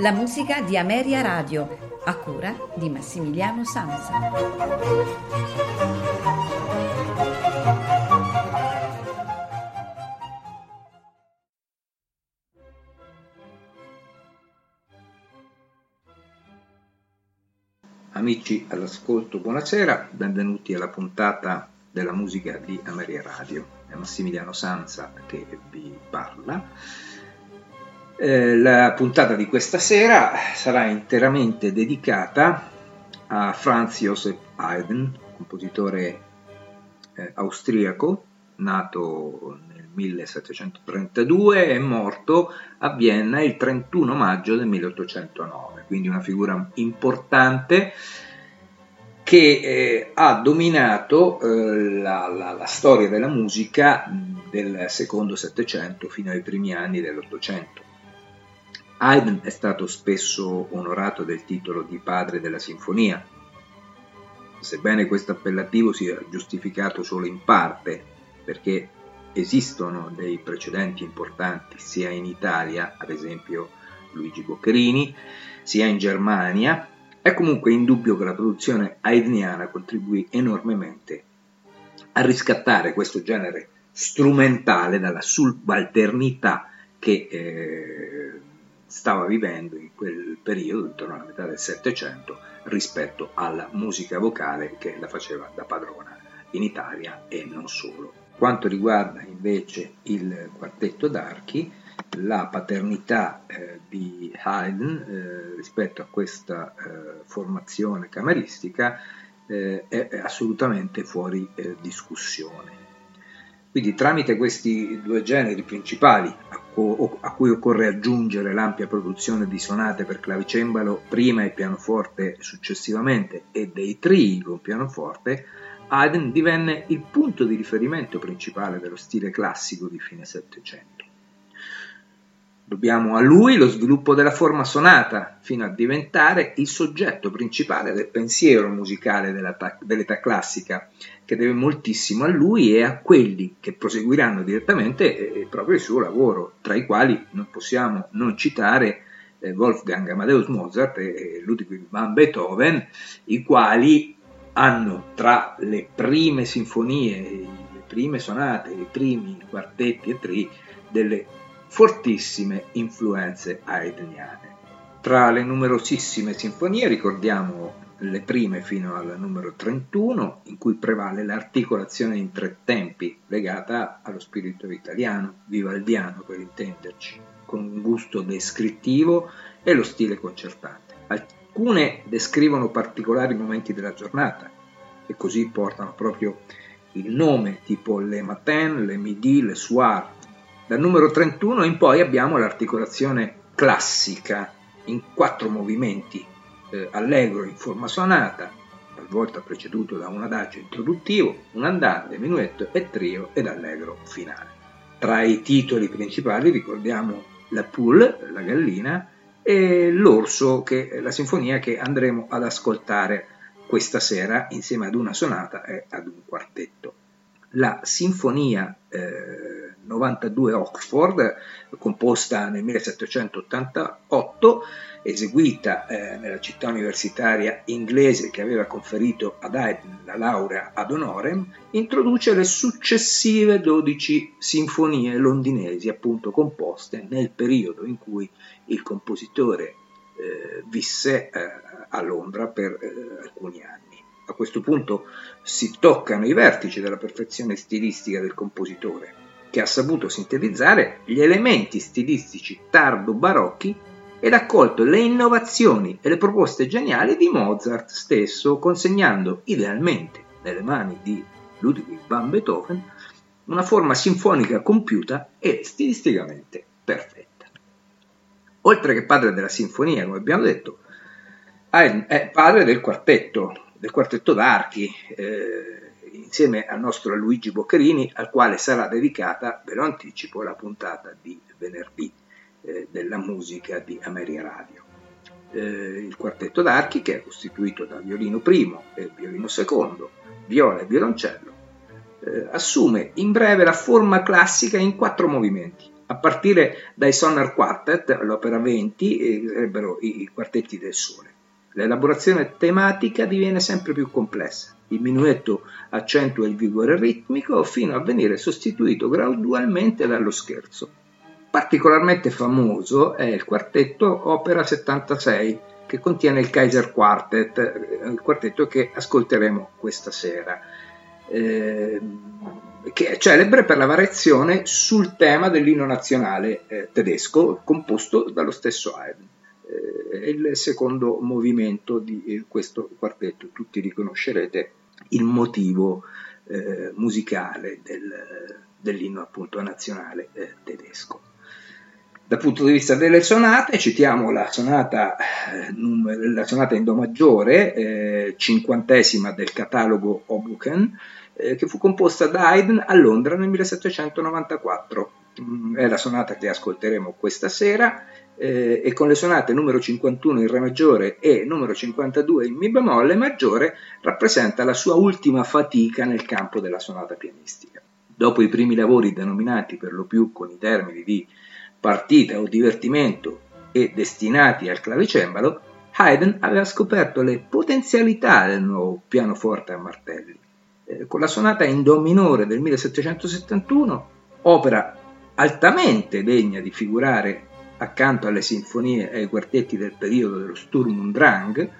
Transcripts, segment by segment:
La musica di Ameria Radio, a cura di Massimiliano Sansa. Amici all'ascolto, buonasera, benvenuti alla puntata della musica di Ameria Radio. È Massimiliano Sanza che vi parla. Eh, la puntata di questa sera sarà interamente dedicata a Franz Josef Haydn, compositore eh, austriaco, nato nel 1732 e morto a Vienna il 31 maggio del 1809, quindi una figura importante che eh, ha dominato eh, la, la, la, storia della musica del secondo Settecento fino ai primi anni dell'Ottocento. Haydn è stato spesso onorato del titolo di padre della sinfonia, sebbene questo appellativo sia giustificato solo in parte, perché esistono dei precedenti importanti sia in Italia, ad esempio Luigi Boccherini, sia in Germania, è comunque indubbio che la produzione haydniana contribuì enormemente a riscattare questo genere strumentale dalla subalternità che eh, stava vivendo in quel periodo, intorno alla metà del Settecento, rispetto alla musica vocale che la faceva da padrona in Italia e non solo. Quanto riguarda invece il quartetto d'archi, la paternità eh, di Haydn eh, rispetto a questa eh, formazione cameristica eh, è assolutamente fuori eh, discussione. Quindi tramite questi due generi principali, a, cui occorre aggiungere l'ampia produzione di sonate per clavicembalo prima e pianoforte successivamente e dei trii con pianoforte, Haydn divenne il punto di riferimento principale dello stile classico di fine Settecento. Dobbiamo a lui lo sviluppo della forma sonata, fino a diventare il soggetto principale del pensiero musicale dell'età classica, che deve moltissimo a lui e a quelli che proseguiranno direttamente eh, proprio il suo lavoro, tra i quali non possiamo non citare eh, Wolfgang Amadeus Mozart e Ludwig van Beethoven, i quali hanno tra le prime sinfonie, le prime sonate, i primi quartetti e tri delle fortissime influenze haydniane. Tra le numerosissime sinfonie ricordiamo le prime fino al numero 31, in cui prevale l'articolazione in tre tempi, legata allo spirito italiano, vivaldiano per intenderci, con un gusto descrittivo e lo stile concertante. Alcune descrivono particolari momenti della giornata e così portano proprio il nome, tipo le matin, le midi, le soir, dal numero 31 in poi abbiamo l'articolazione classica in quattro movimenti, eh, allegro in forma sonata, talvolta preceduto da un adagio introduttivo, un andante, minuetto e trio ed allegro finale. Tra i titoli principali ricordiamo la poule, la gallina, e l'orso, che è la sinfonia che andremo ad ascoltare questa sera insieme ad una sonata e ad un quartetto. La sinfonia eh, 92 Oxford, composta nel 1788, eseguita eh, nella città universitaria inglese che aveva conferito ad Haydn la laurea ad honorem, introduce le successive 12 sinfonie londinesi, appunto composte nel periodo in cui il compositore eh, visse eh, a Londra per eh, alcuni anni. A questo punto si toccano i vertici della perfezione stilistica del compositore che ha saputo sintetizzare gli elementi stilistici tardo-barocchi ed ha colto le innovazioni e le proposte geniali di Mozart stesso, consegnando idealmente nelle mani di Ludwig van Beethoven una forma sinfonica compiuta e stilisticamente perfetta. Oltre che padre della sinfonia, come abbiamo detto, è padre del quartetto, del quartetto d'archi, eh, insieme al nostro Luigi Boccherini, al quale sarà dedicata, ve lo anticipo, la puntata di venerdì eh, della musica di Ameria Radio. Eh, il quartetto d'archi, che è costituito da violino primo e violino secondo, viola e violoncello, eh, assume in breve la forma classica in quattro movimenti, a partire dai Sonar Quartet, l'opera 20, eh, sarebbero i quartetti del Sole. L'elaborazione tematica diviene sempre più complessa. Il minuetto accentua il vigore ritmico fino a venire sostituito gradualmente dallo scherzo. Particolarmente famoso è il quartetto Opera 76, che contiene il Kaiser Quartet, eh, il quartetto che ascolteremo questa sera. Eh, che è celebre per la variazione sul tema dell'inno nazionale eh, tedesco, composto dallo stesso Haydn. Eh, è il secondo movimento di eh, questo quartetto, tutti riconoscerete il motivo eh, musicale del, dell'inno appunto nazionale eh, tedesco. Dal punto di vista delle sonate, citiamo la sonata, eh, la sonata in Do maggiore, cinquantesima del catalogo Obuchen, eh, che fu composta da Haydn a Londra nel 1794. Mm, è la sonata che ascolteremo questa sera eh, e con le sonate numero 51 in Re maggiore e numero 52 in Mi bemolle maggiore rappresenta la sua ultima fatica nel campo della sonata pianistica. Dopo i primi lavori denominati per lo più con i termini di partita o divertimento e destinati al clavicembalo, Haydn aveva scoperto le potenzialità del nuovo pianoforte a martelli eh, con la sonata in Do minore del 1771, opera altamente degna di figurare accanto alle sinfonie e ai quartetti del periodo dello Sturm und Drang,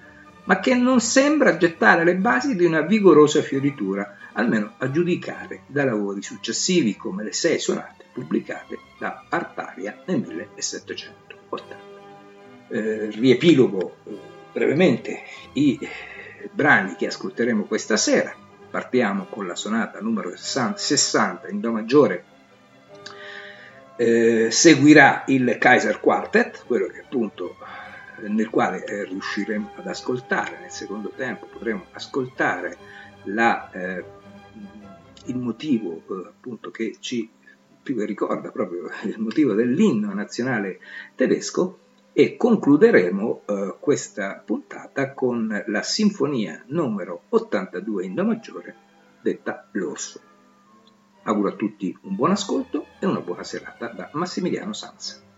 ma che non sembra gettare le basi di una vigorosa fioritura, almeno a giudicare da lavori successivi come le sei sonate pubblicate da Artaria nel 1780. Eh, riepilogo eh, brevemente i brani che ascolteremo questa sera partiamo con la sonata numero 60 in Do maggiore, eh, seguirà il Kaiser Quartet, quello che appunto nel quale eh, riusciremo ad ascoltare nel secondo tempo, potremo ascoltare la, eh, il motivo eh, appunto che ci più ricorda proprio il motivo dell'inno nazionale tedesco e concluderemo eh, questa puntata con la sinfonia numero 82 in Do maggiore detta L'Orso. Auguro a tutti un buon ascolto e una buona serata da Massimiliano Sanza.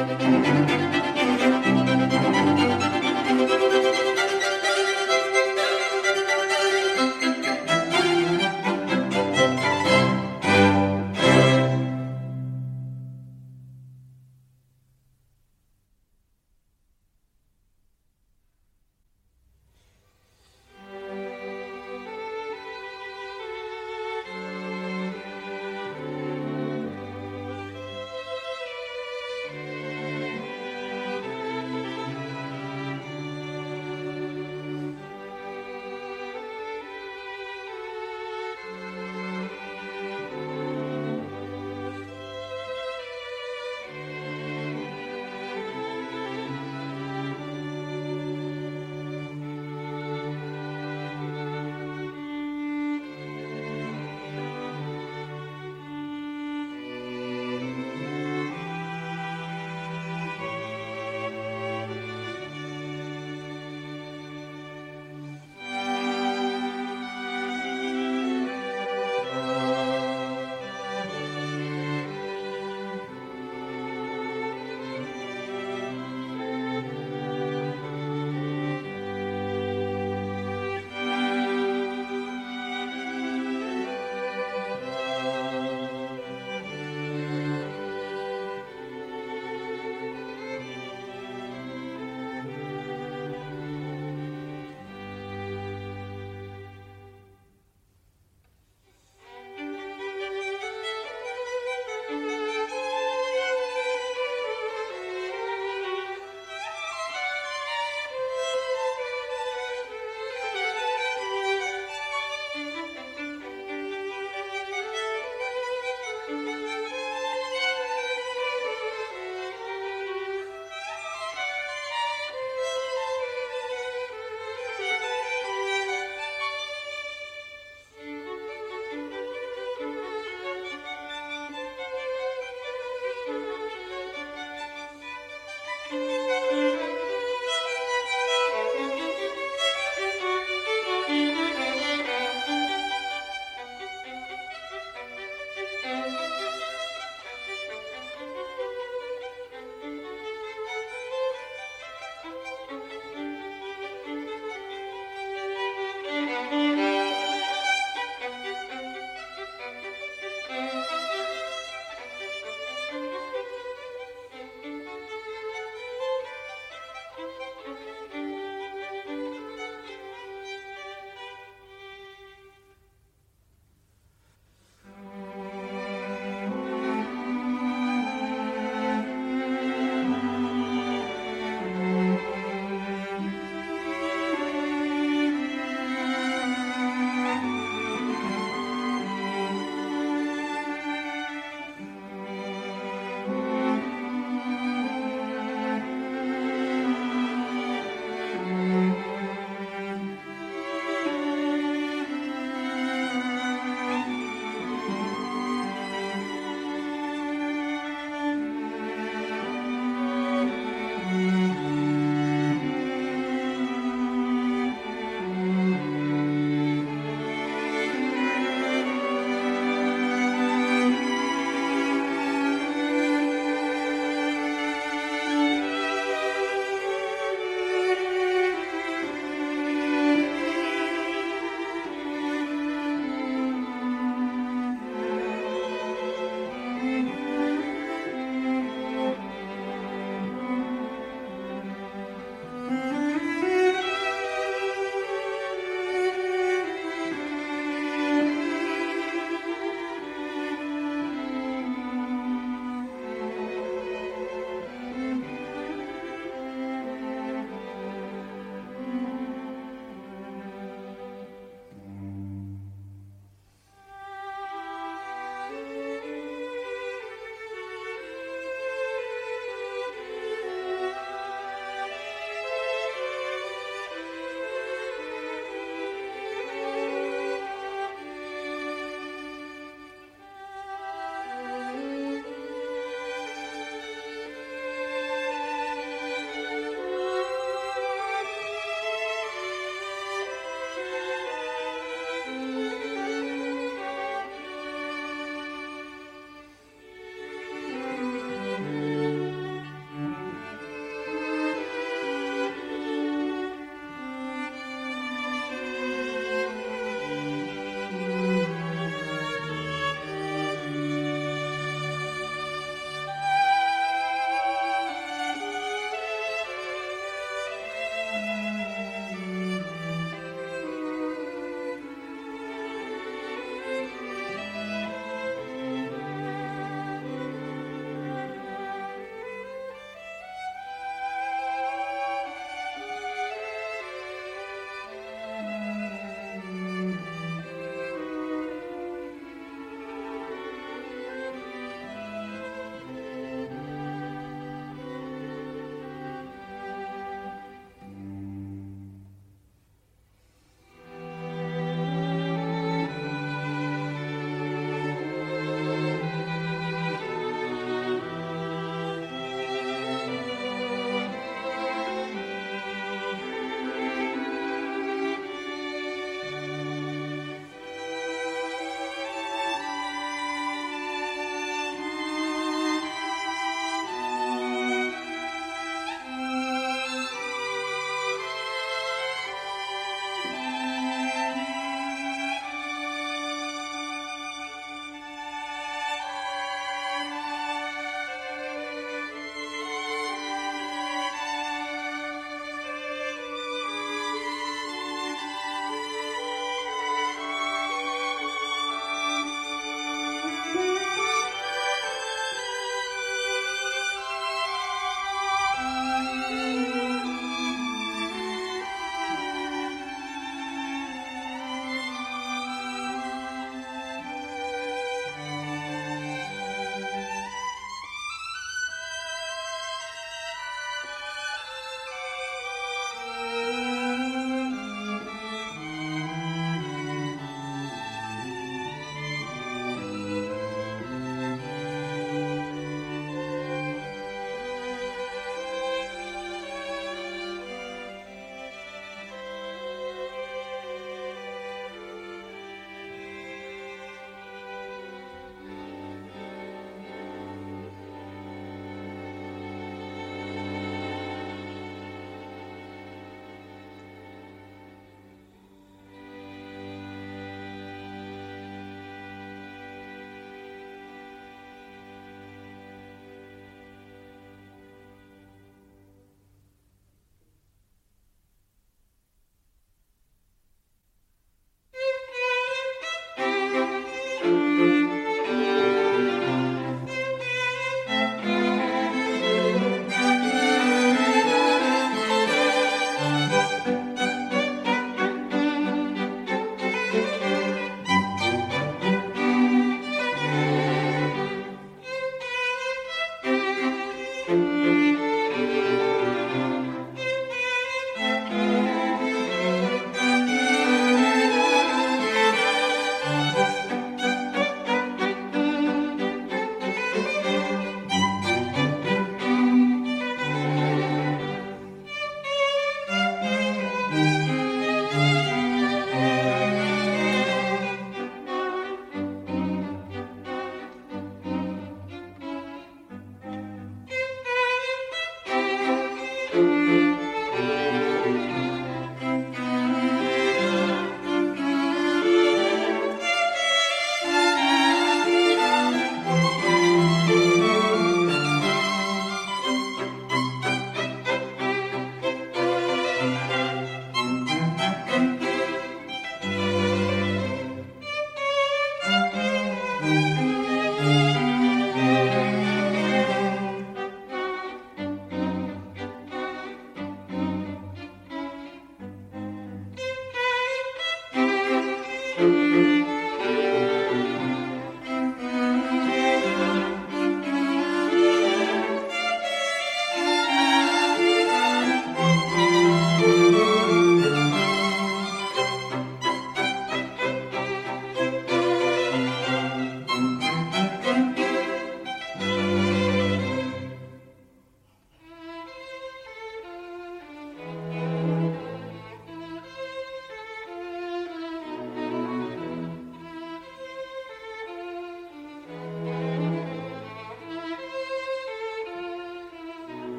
Música